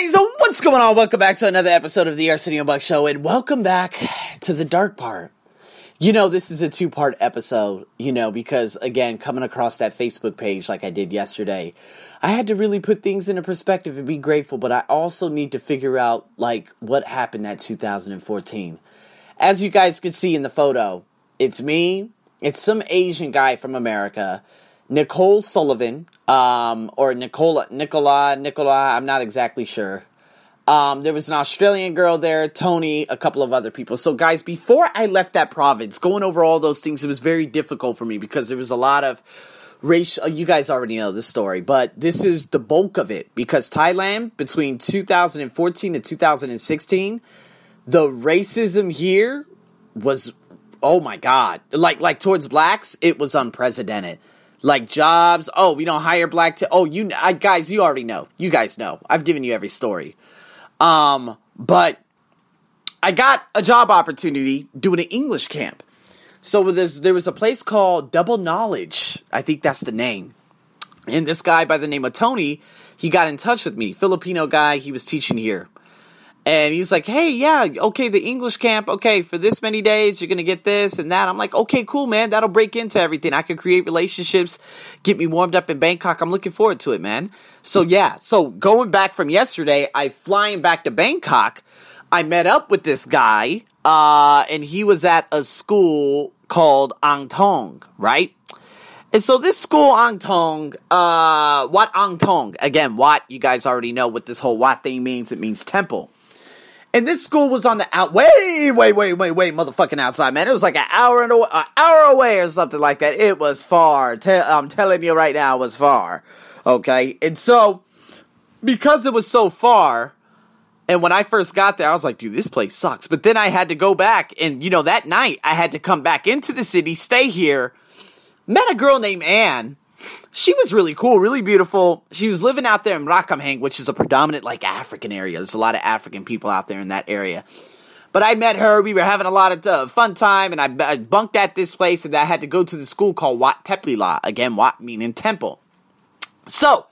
guys, what's going on? Welcome back to another episode of the Arsenio Buck Show, and welcome back to the dark part. You know, this is a two part episode, you know, because again, coming across that Facebook page like I did yesterday, I had to really put things into perspective and be grateful, but I also need to figure out, like, what happened that 2014. As you guys can see in the photo, it's me, it's some Asian guy from America, Nicole Sullivan, um, or Nicola, Nicola, Nicola, I'm not exactly sure. Um, there was an Australian girl there, Tony, a couple of other people. So, guys, before I left that province, going over all those things, it was very difficult for me because there was a lot of racial. You guys already know the story, but this is the bulk of it because Thailand, between 2014 to 2016, the racism here was, oh my god, like like towards blacks, it was unprecedented like jobs. Oh, we don't hire black. To, oh, you I, guys, you already know. You guys know. I've given you every story. Um, but I got a job opportunity doing an English camp. So there was a place called Double Knowledge. I think that's the name. And this guy by the name of Tony, he got in touch with me. Filipino guy, he was teaching here. And he's like, hey, yeah, okay, the English camp, okay, for this many days, you're going to get this and that. I'm like, okay, cool, man. That'll break into everything. I can create relationships, get me warmed up in Bangkok. I'm looking forward to it, man. So, yeah, so going back from yesterday, I flying back to Bangkok. I met up with this guy, uh, and he was at a school called Ang Thong, right? And so this school Ang Thong, uh, Wat Ang Thong, again, Wat, you guys already know what this whole Wat thing means. It means temple. And this school was on the out way, way, way, way, way, motherfucking outside, man. It was like an hour and an hour away or something like that. It was far. Te- I'm telling you right now, it was far. Okay, and so because it was so far, and when I first got there, I was like, dude, this place sucks. But then I had to go back, and you know, that night I had to come back into the city, stay here. Met a girl named Anne she was really cool, really beautiful. She was living out there in Ramkhamhaeng, which is a predominant like African area. There's a lot of African people out there in that area. But I met her. We were having a lot of uh, fun time, and I, I, bunked at this place, and I had to go to the school called Wat Teplila. Again, Wat meaning temple. So,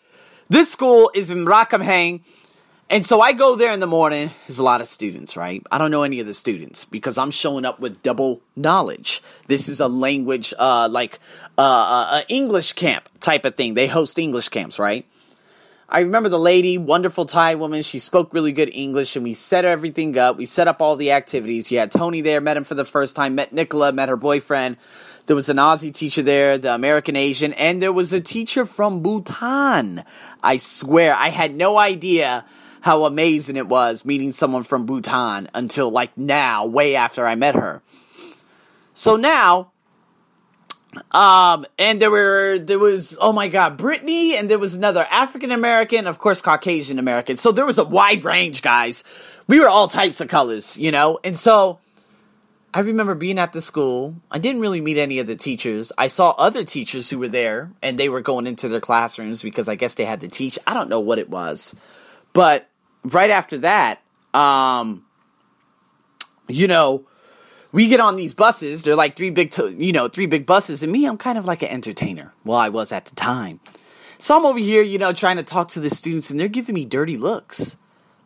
this school is in Ramkhamhaeng. And so I go there in the morning. There's a lot of students, right? I don't know any of the students because I'm showing up with double knowledge. This is a language, uh, like uh, uh, English camp type of thing. They host English camps, right? I remember the lady, wonderful Thai woman. She spoke really good English, and we set everything up. We set up all the activities. You had Tony there, met him for the first time, met Nicola, met her boyfriend. There was an Aussie teacher there, the American Asian, and there was a teacher from Bhutan. I swear, I had no idea how amazing it was meeting someone from Bhutan until like now, way after I met her. So now, um, and there were there was oh my god, Brittany, and there was another African American, of course, Caucasian American. So there was a wide range, guys. We were all types of colors, you know, and so. I remember being at the school. I didn't really meet any of the teachers. I saw other teachers who were there and they were going into their classrooms because I guess they had to teach. I don't know what it was. But right after that, um, you know, we get on these buses. They're like three big, to, you know, three big buses. And me, I'm kind of like an entertainer. Well, I was at the time. So I'm over here, you know, trying to talk to the students, and they're giving me dirty looks,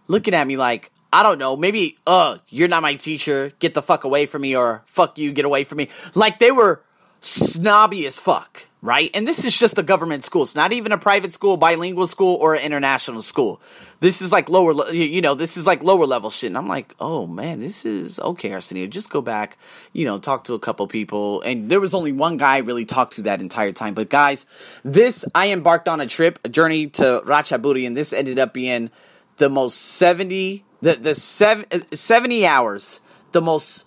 looking at me like, I don't know, maybe, uh, you're not my teacher. Get the fuck away from me, or fuck you, get away from me. Like they were snobby as fuck right? And this is just a government school. It's not even a private school, bilingual school, or an international school. This is like lower, you know, this is like lower level shit. And I'm like, oh man, this is okay, Arsenio. Just go back, you know, talk to a couple people. And there was only one guy I really talked to that entire time. But guys, this, I embarked on a trip, a journey to Ratchaburi, and this ended up being the most 70, the, the seven, uh, 70 hours, the most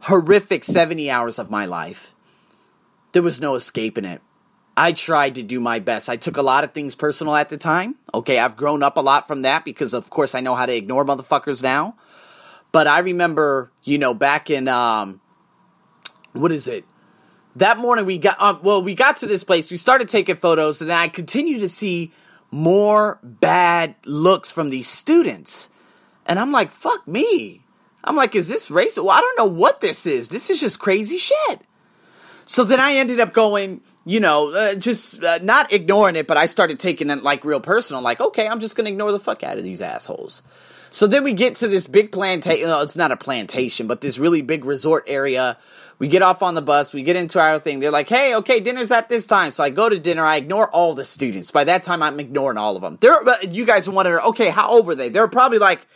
horrific 70 hours of my life there was no escaping it. I tried to do my best. I took a lot of things personal at the time. Okay, I've grown up a lot from that because, of course, I know how to ignore motherfuckers now. But I remember, you know, back in, um, what is it? That morning we got, um, well, we got to this place. We started taking photos, and I continued to see more bad looks from these students. And I'm like, fuck me. I'm like, is this racist? Well, I don't know what this is. This is just crazy shit. So then I ended up going you know, uh, just uh, not ignoring it, but I started taking it like real personal. Like, okay, I'm just gonna ignore the fuck out of these assholes. So then we get to this big plantation. It's not a plantation, but this really big resort area. We get off on the bus. We get into our thing. They're like, "Hey, okay, dinner's at this time." So I go to dinner. I ignore all the students. By that time, I'm ignoring all of them. They're you guys wonder, okay, how old were they? They're probably like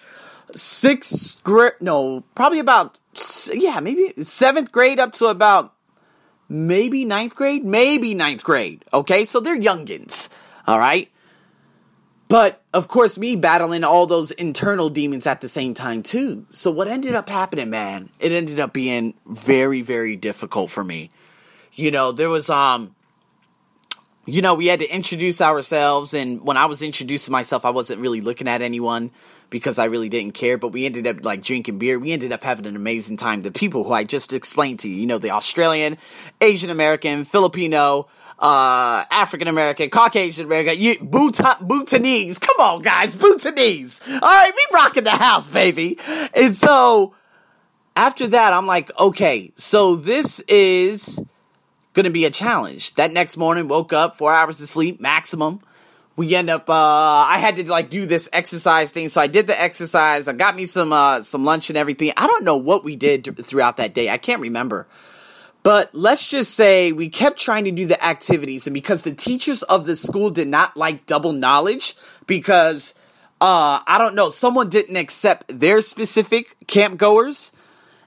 sixth grade. No, probably about yeah, maybe seventh grade up to about maybe ninth grade, maybe ninth grade. Okay, so they're youngins. All right. But of course, me battling all those internal demons at the same time too. So what ended up happening, man? It ended up being very, very difficult for me. You know, there was um, you know, we had to introduce ourselves, and when I was introducing myself, I wasn't really looking at anyone because I really didn't care. But we ended up like drinking beer. We ended up having an amazing time. The people who I just explained to you, you know, the Australian, Asian American, Filipino, uh, African American, Caucasian American, you, Bhutan, Bhutanese. Come on, guys, Bhutanese. All right, we rocking the house, baby. And so after that, I'm like, okay, so this is gonna be a challenge. That next morning, woke up, four hours of sleep maximum. We end up. Uh, I had to like do this exercise thing, so I did the exercise. I got me some uh, some lunch and everything. I don't know what we did throughout that day. I can't remember. But let's just say we kept trying to do the activities, and because the teachers of the school did not like double knowledge, because uh, I don't know, someone didn't accept their specific camp goers.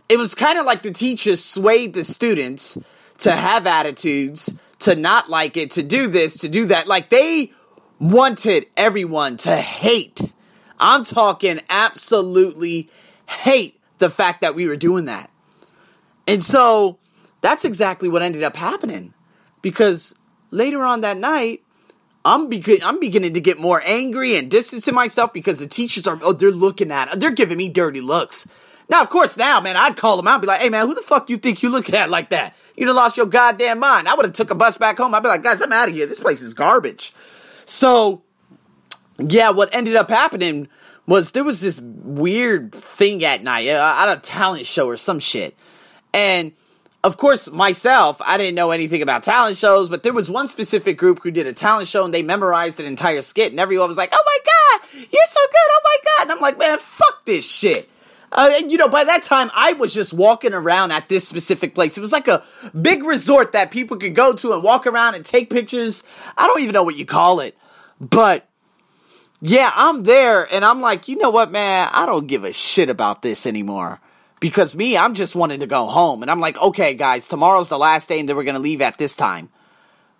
It was kind of like the teachers swayed the students to have attitudes, to not like it, to do this, to do that. Like they wanted everyone to hate. I'm talking absolutely hate the fact that we were doing that. And so that's exactly what ended up happening. Because later on that night, I'm begin- I'm beginning to get more angry and distancing myself because the teachers are oh they're looking at they're giving me dirty looks. Now, of course, now man, I'd call them out and be like, "Hey man, who the fuck you think you looking at like that? You'd have lost your goddamn mind." I would have took a bus back home. I'd be like, "Guys, I'm out of here. This place is garbage." So, yeah, what ended up happening was there was this weird thing at night uh, at a talent show or some shit, and of course, myself, I didn't know anything about talent shows, but there was one specific group who did a talent show and they memorized an entire skit, and everyone was like, "Oh my god, you're so good! Oh my god!" And I'm like, "Man, fuck this shit." Uh, and you know, by that time, I was just walking around at this specific place. It was like a big resort that people could go to and walk around and take pictures. I don't even know what you call it, but yeah, I'm there, and I'm like, you know what, man? I don't give a shit about this anymore. Because me, I'm just wanting to go home. And I'm like, okay, guys, tomorrow's the last day and then we're going to leave at this time.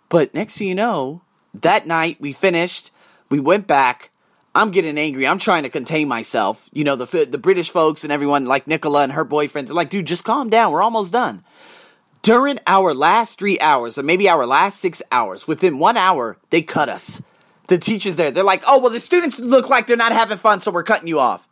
But next thing you know, that night we finished, we went back. I'm getting angry. I'm trying to contain myself. You know, the the British folks and everyone, like Nicola and her boyfriend, they're like, dude, just calm down. We're almost done. During our last three hours, or maybe our last six hours, within one hour, they cut us. The teachers there, they're like, oh, well, the students look like they're not having fun, so we're cutting you off.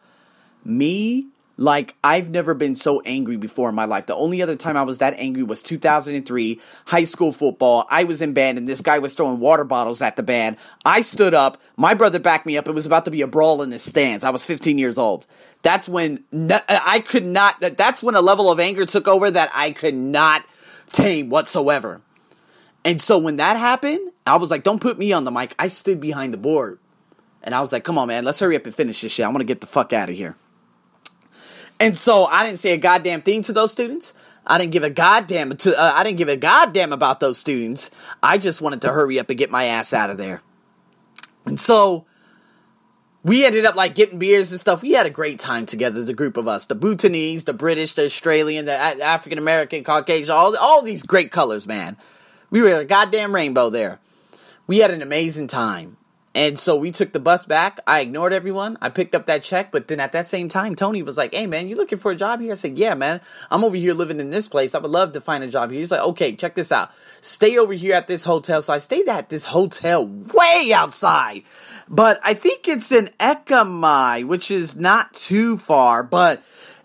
Me like I've never been so angry before in my life. The only other time I was that angry was 2003, high school football. I was in band and this guy was throwing water bottles at the band. I stood up, my brother backed me up. It was about to be a brawl in the stands. I was 15 years old. That's when I could not that's when a level of anger took over that I could not tame whatsoever. And so when that happened, I was like, don't put me on the mic. I stood behind the board. And I was like, come on, man, let's hurry up and finish this shit. I want to get the fuck out of here. And so I didn't say a goddamn thing to those students. I didn't give a goddamn to. Uh, I didn't give a goddamn about those students. I just wanted to hurry up and get my ass out of there. And so we ended up like getting beers and stuff. We had a great time together, the group of us, the Bhutanese, the British, the Australian, the African American, Caucasian, all all these great colors, man. We were a goddamn rainbow there. We had an amazing time. And so we took the bus back. I ignored everyone. I picked up that check, but then at that same time, Tony was like, "Hey, man, you looking for a job here?" I said, "Yeah, man. I'm over here living in this place. I would love to find a job here." He's like, "Okay, check this out. Stay over here at this hotel." So I stayed at this hotel way outside, but I think it's in Ekamai, which is not too far, but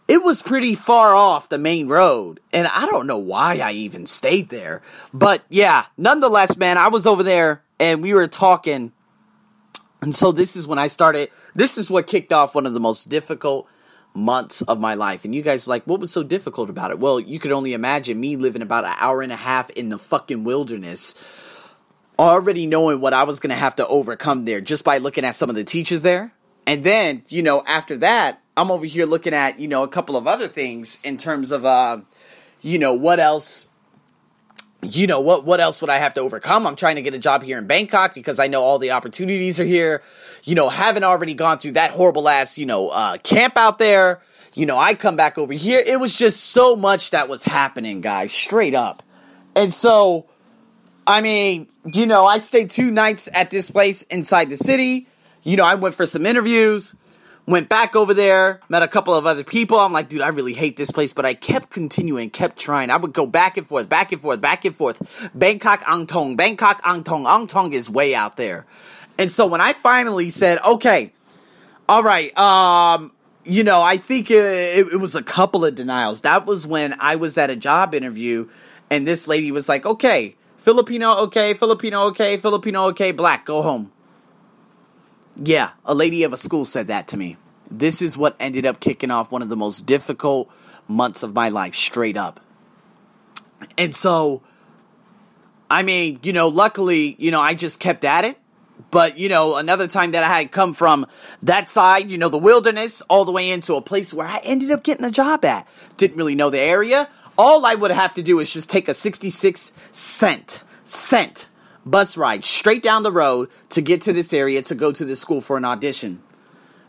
it was pretty far off the main road, and I don't know why I even stayed there. But yeah, nonetheless, man, I was over there and we were talking and so this is when I started. This is what kicked off one of the most difficult, months of my life. And you guys like, what was so difficult about it? Well, you could only imagine me living about an hour and a half in the fucking wilderness, already knowing what I was going to have to overcome there just by looking at some of the teachers there. And then, you know, after that, I'm over here looking at, you know, a couple of other things in terms of, uh, you know, what else you know what what else would I have to overcome? I'm trying to get a job here in Bangkok because I know all the opportunities are here. You know, haven't already gone through that horrible ass, you know, uh, camp out there. You know, I come back over here. It was just so much that was happening, guys, straight up. And so, I mean, you know, I stayed two nights at this place inside the city. You know, I went for some interviews. Went back over there, met a couple of other people. I'm like, dude, I really hate this place, but I kept continuing, kept trying. I would go back and forth, back and forth, back and forth. Bangkok, Ang Thong, Bangkok, Ang Thong. Angtong is way out there. And so when I finally said, okay, all right, um, you know, I think it, it, it was a couple of denials. That was when I was at a job interview, and this lady was like, okay, Filipino, okay, Filipino, okay, Filipino, okay, black, go home. Yeah, a lady of a school said that to me. This is what ended up kicking off one of the most difficult months of my life, straight up. And so, I mean, you know, luckily, you know, I just kept at it. But, you know, another time that I had come from that side, you know, the wilderness, all the way into a place where I ended up getting a job at. Didn't really know the area. All I would have to do is just take a 66 cent, cent bus ride straight down the road to get to this area to go to this school for an audition.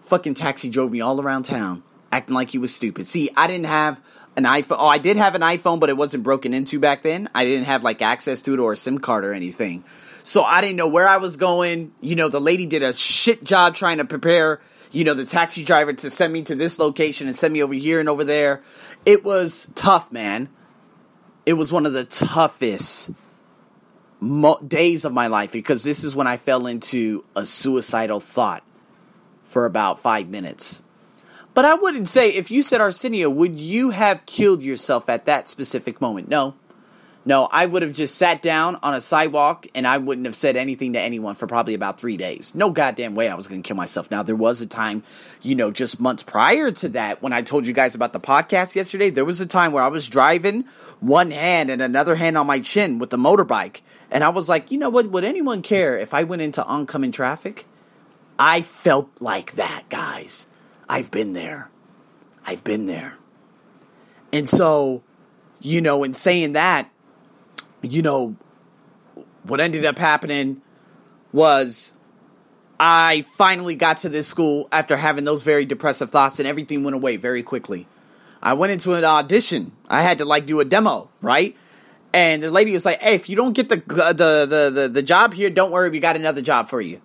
Fucking taxi drove me all around town, acting like he was stupid. See, I didn't have an iPhone. Oh, I did have an iPhone, but it wasn't broken into back then. I didn't have like access to it or a SIM card or anything. So I didn't know where I was going. You know, the lady did a shit job trying to prepare, you know, the taxi driver to send me to this location and send me over here and over there. It was tough, man. It was one of the toughest mo- days of my life because this is when I fell into a suicidal thought for about five minutes. But I wouldn't say, if you said Arsenio, would you have killed yourself at that specific moment? No. No, I would have just sat down on a sidewalk and I wouldn't have said anything to anyone for probably about three days. No goddamn way I was going to kill myself. Now, there was a time, you know, just months prior to that when I told you guys about the podcast yesterday, there was a time where I was driving one hand and another hand on my chin with the motorbike. And I was like, you know what? Would anyone care if I went into oncoming traffic? I felt like that, guys. I've been there. I've been there. And so, you know, in saying that, you know, what ended up happening was I finally got to this school after having those very depressive thoughts, and everything went away very quickly. I went into an audition. I had to like do a demo, right? And the lady was like, "Hey, if you don't get the the the the, the job here, don't worry, we got another job for you."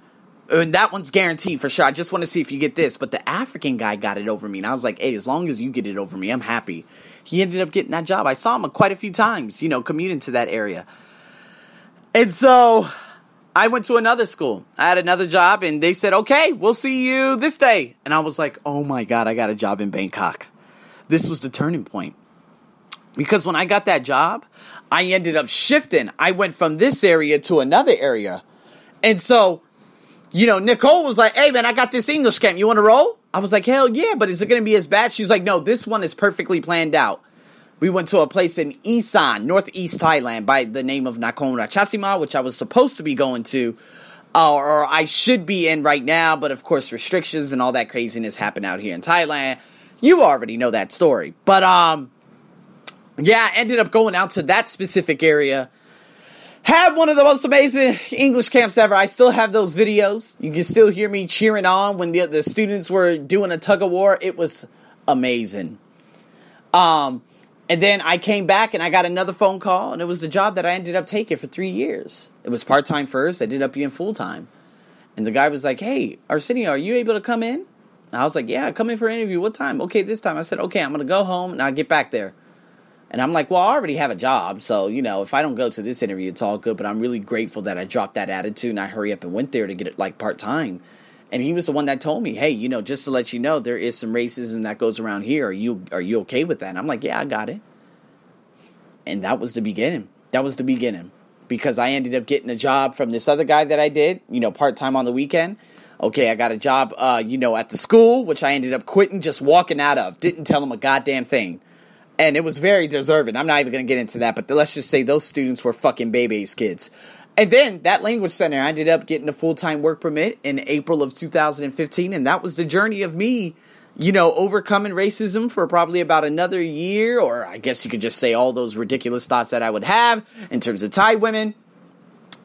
And that one's guaranteed for sure. I just want to see if you get this. But the African guy got it over me, and I was like, "Hey, as long as you get it over me, I'm happy." he ended up getting that job. I saw him quite a few times, you know, commuting to that area. And so I went to another school. I had another job, and they said, okay, we'll see you this day. And I was like, oh my God, I got a job in Bangkok. This was the turning point. Because when I got that job, I ended up shifting. I went from this area to another area. And so, you know, Nicole was like, hey man, I got this English camp. You want to roll? I was like, hell yeah, but is it going to be as bad? She's like, no, this one is perfectly planned out. We went to a place in Isan, northeast Thailand, by the name of Nakhon Ratchasima, which I was supposed to be going to, uh, or I should be in right now, but of course restrictions and all that craziness happened out here in Thailand. You already know that story. But, um, yeah, I ended up going out to that specific area had one of the most amazing English camps ever. I still have those videos. You can still hear me cheering on when the, the students were doing a tug of war. It was amazing. Um, and then I came back and I got another phone call, and it was the job that I ended up taking for three years. It was part time first, I ended up being full time. And the guy was like, Hey, Arsenio, are you able to come in? And I was like, Yeah, come in for an interview. What time? Okay, this time. I said, Okay, I'm going to go home and I'll get back there. And I'm like, well, I already have a job. So, you know, if I don't go to this interview, it's all good. But I'm really grateful that I dropped that attitude and I hurry up and went there to get it like part time. And he was the one that told me, hey, you know, just to let you know, there is some racism that goes around here. Are you are you okay with that? And I'm like, yeah, I got it. And that was the beginning. That was the beginning. Because I ended up getting a job from this other guy that I did, you know, part time on the weekend. Okay, I got a job, uh, you know, at the school, which I ended up quitting, just walking out of. Didn't tell him a goddamn thing. And it was very deserving. I'm not even going to get into that, but let's just say those students were fucking babies kids. And then that language center, I ended up getting a full time work permit in April of 2015. And that was the journey of me, you know, overcoming racism for probably about another year. Or I guess you could just say all those ridiculous thoughts that I would have in terms of Thai women.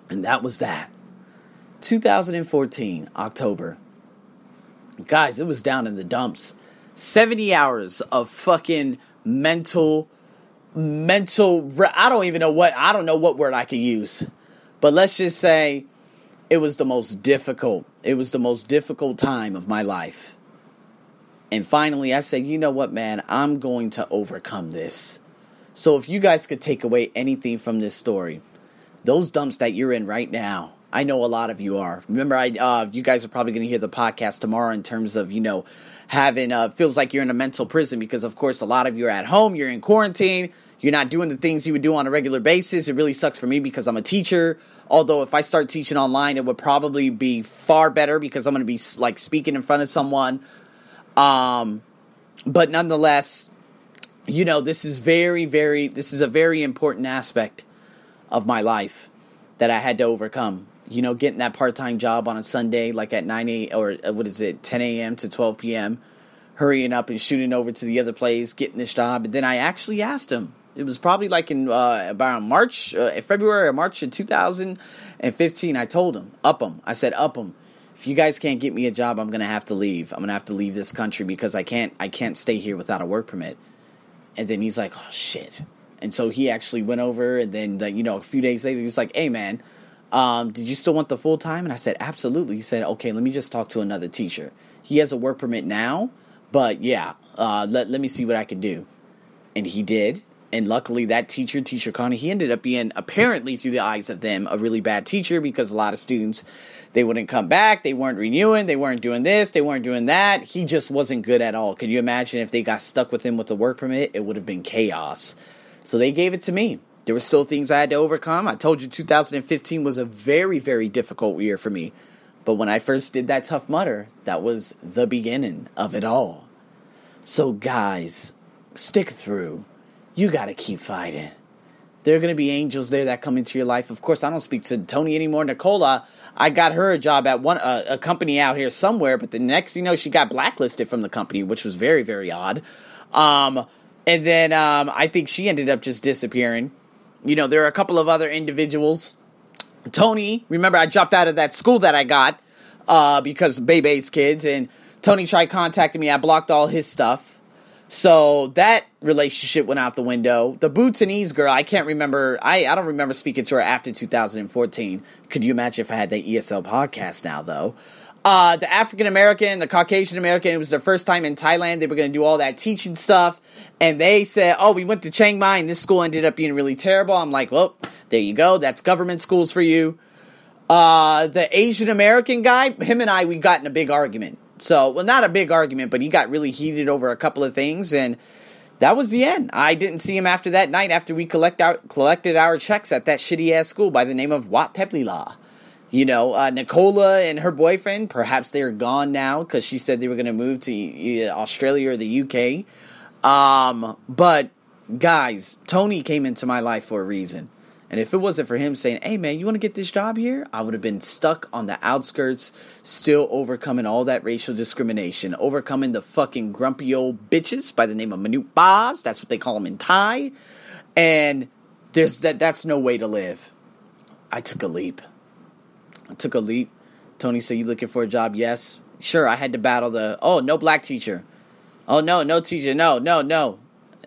And that was that. 2014, October. Guys, it was down in the dumps. 70 hours of fucking mental mental I don't even know what I don't know what word I could use. But let's just say it was the most difficult. It was the most difficult time of my life. And finally I said, "You know what, man? I'm going to overcome this." So if you guys could take away anything from this story, those dumps that you're in right now, I know a lot of you are. Remember, I uh, you guys are probably going to hear the podcast tomorrow in terms of you know having uh, feels like you're in a mental prison because of course a lot of you are at home, you're in quarantine, you're not doing the things you would do on a regular basis. It really sucks for me because I'm a teacher. Although if I start teaching online, it would probably be far better because I'm going to be like speaking in front of someone. Um, but nonetheless, you know, this is very, very, this is a very important aspect of my life that I had to overcome. You know, getting that part time job on a Sunday, like at 9 a or uh, what is it, 10 a.m. to 12 p.m., hurrying up and shooting over to the other place, getting this job. And then I actually asked him. It was probably like in uh, about March, uh, February or March of 2015. I told him, up him. I said, up him. If you guys can't get me a job, I'm gonna have to leave. I'm gonna have to leave this country because I can't. I can't stay here without a work permit. And then he's like, oh shit. And so he actually went over, and then you know a few days later he was like, "Hey man, um, did you still want the full time?" And I said, "Absolutely." He said, "Okay, let me just talk to another teacher. He has a work permit now, but yeah, uh, let let me see what I can do." And he did. And luckily, that teacher, Teacher Connie, he ended up being apparently through the eyes of them a really bad teacher because a lot of students they wouldn't come back, they weren't renewing, they weren't doing this, they weren't doing that. He just wasn't good at all. Could you imagine if they got stuck with him with the work permit? It would have been chaos. So they gave it to me. There were still things I had to overcome. I told you 2015 was a very, very difficult year for me. But when I first did that Tough Mudder, that was the beginning of it all. So, guys, stick through. You got to keep fighting. There are going to be angels there that come into your life. Of course, I don't speak to Tony anymore. Nicola, I got her a job at one uh, a company out here somewhere, but the next, you know, she got blacklisted from the company, which was very, very odd. Um, and then um, I think she ended up just disappearing. You know, there are a couple of other individuals. Tony, remember I dropped out of that school that I got uh, because Bebe's kids, and Tony tried contacting me. I blocked all his stuff. So that relationship went out the window. The Bhutanese girl, I can't remember. I, I don't remember speaking to her after 2014. Could you imagine if I had that ESL podcast now, though? Uh, the African American, the Caucasian American, it was their first time in Thailand. They were going to do all that teaching stuff. And they said, oh, we went to Chiang Mai and this school ended up being really terrible. I'm like, well, there you go. That's government schools for you. Uh, the Asian American guy, him and I, we got in a big argument. So, well, not a big argument, but he got really heated over a couple of things. And that was the end. I didn't see him after that night after we collect our, collected our checks at that shitty ass school by the name of Wat Teplila. You know, uh, Nicola and her boyfriend, perhaps they're gone now because she said they were going to move to Australia or the UK. Um, but guys, Tony came into my life for a reason. And if it wasn't for him saying, hey man, you want to get this job here? I would have been stuck on the outskirts, still overcoming all that racial discrimination, overcoming the fucking grumpy old bitches by the name of Manute Baz. That's what they call them in Thai. And there's that that's no way to live. I took a leap. I took a leap. Tony said, You looking for a job? Yes. Sure, I had to battle the, oh, no black teacher. Oh, no, no teacher. No, no, no.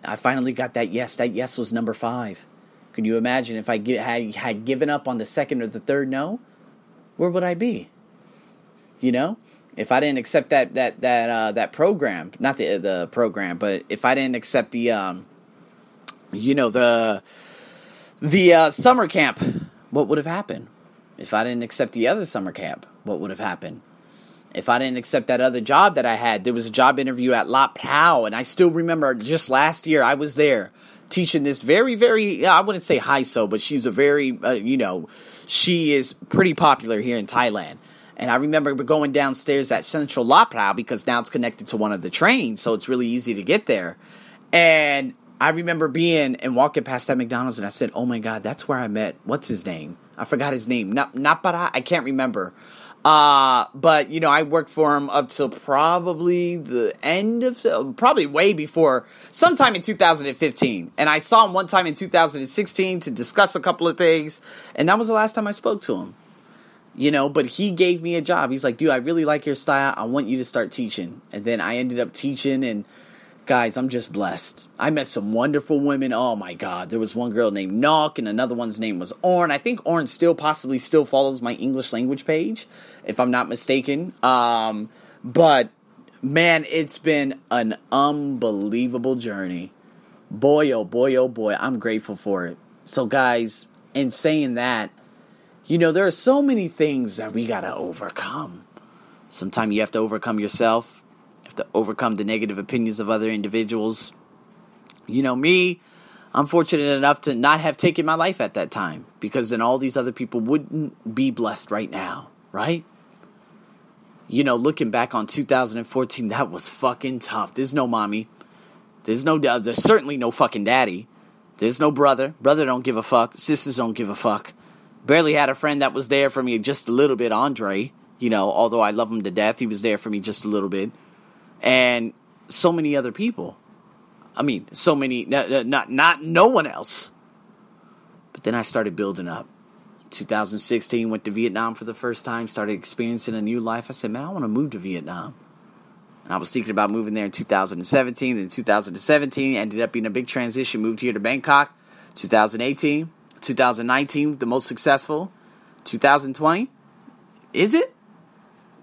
I finally got that yes. That yes was number five. Can you imagine if I get, had, had given up on the second or the third no? Where would I be? You know? If I didn't accept that that that uh, that program, not the the program, but if I didn't accept the um, you know the the uh, summer camp, what would have happened? If I didn't accept the other summer camp, what would have happened? If I didn't accept that other job that I had, there was a job interview at La Pau, and I still remember just last year I was there teaching this very, very, I wouldn't say high so, but she's a very, uh, you know, she is pretty popular here in Thailand. And I remember going downstairs at Central La because now it's connected to one of the trains, so it's really easy to get there. And I remember being and walking past that McDonald's, and I said, "Oh my God, that's where I met what's his name? I forgot his name. Not Napara. I can't remember." Uh, but you know, I worked for him up till probably the end of, probably way before, sometime in 2015. And I saw him one time in 2016 to discuss a couple of things, and that was the last time I spoke to him. You know, but he gave me a job. He's like, dude, I really like your style. I want you to start teaching. And then I ended up teaching and guys, I'm just blessed. I met some wonderful women. Oh my God. There was one girl named Knock and another one's name was Orn. I think Orn still possibly still follows my English language page, if I'm not mistaken. Um, but man, it's been an unbelievable journey. Boy, oh boy, oh boy, I'm grateful for it. So, guys, in saying that, you know, there are so many things that we got to overcome. Sometimes you have to overcome yourself to overcome the negative opinions of other individuals. You know, me, I'm fortunate enough to not have taken my life at that time because then all these other people wouldn't be blessed right now, right? You know, looking back on 2014, that was fucking tough. There's no mommy. There's no dad. There's certainly no fucking daddy. There's no brother. Brother don't give a fuck. Sisters don't give a fuck. Barely had a friend that was there for me just a little bit, Andre. You know, although I love him to death, he was there for me just a little bit and so many other people. I mean, so many, not, not, not no one else. But then I started building up. 2016, went to Vietnam for the first time, started experiencing a new life. I said, man, I want to move to Vietnam. And I was thinking about moving there in 2017. In 2017, ended up being a big transition. Moved here to Bangkok. 2018, 2019, the most successful. 2020, is it?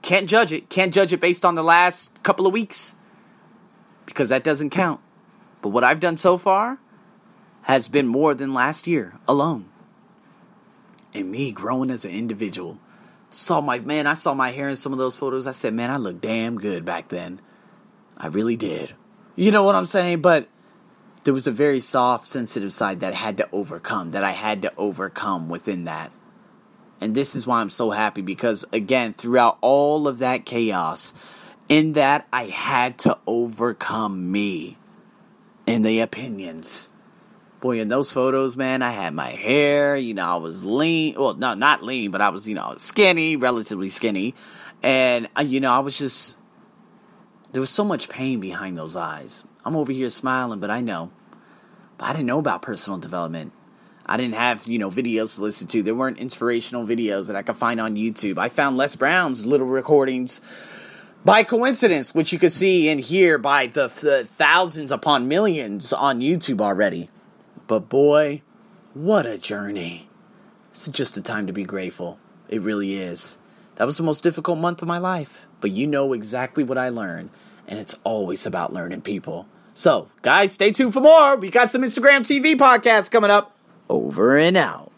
Can't judge it. Can't judge it based on the last couple of weeks because that doesn't count. But what I've done so far has been more than last year alone. And me growing as an individual. Saw my man, I saw my hair in some of those photos. I said, man, I look damn good back then. I really did. You know what I'm saying? But there was a very soft, sensitive side that I had to overcome, that I had to overcome within that. And this is why I'm so happy because, again, throughout all of that chaos, in that I had to overcome me and the opinions. Boy, in those photos, man, I had my hair, you know, I was lean. Well, no, not lean, but I was, you know, skinny, relatively skinny. And, uh, you know, I was just, there was so much pain behind those eyes. I'm over here smiling, but I know. But I didn't know about personal development. I didn't have, you know, videos to listen to. There weren't inspirational videos that I could find on YouTube. I found Les Brown's little recordings by coincidence, which you can see and hear by the, the thousands upon millions on YouTube already. But boy, what a journey. It's just a time to be grateful. It really is. That was the most difficult month of my life, but you know exactly what I learned, and it's always about learning people. So, guys, stay tuned for more. We got some Instagram TV podcasts coming up over and out.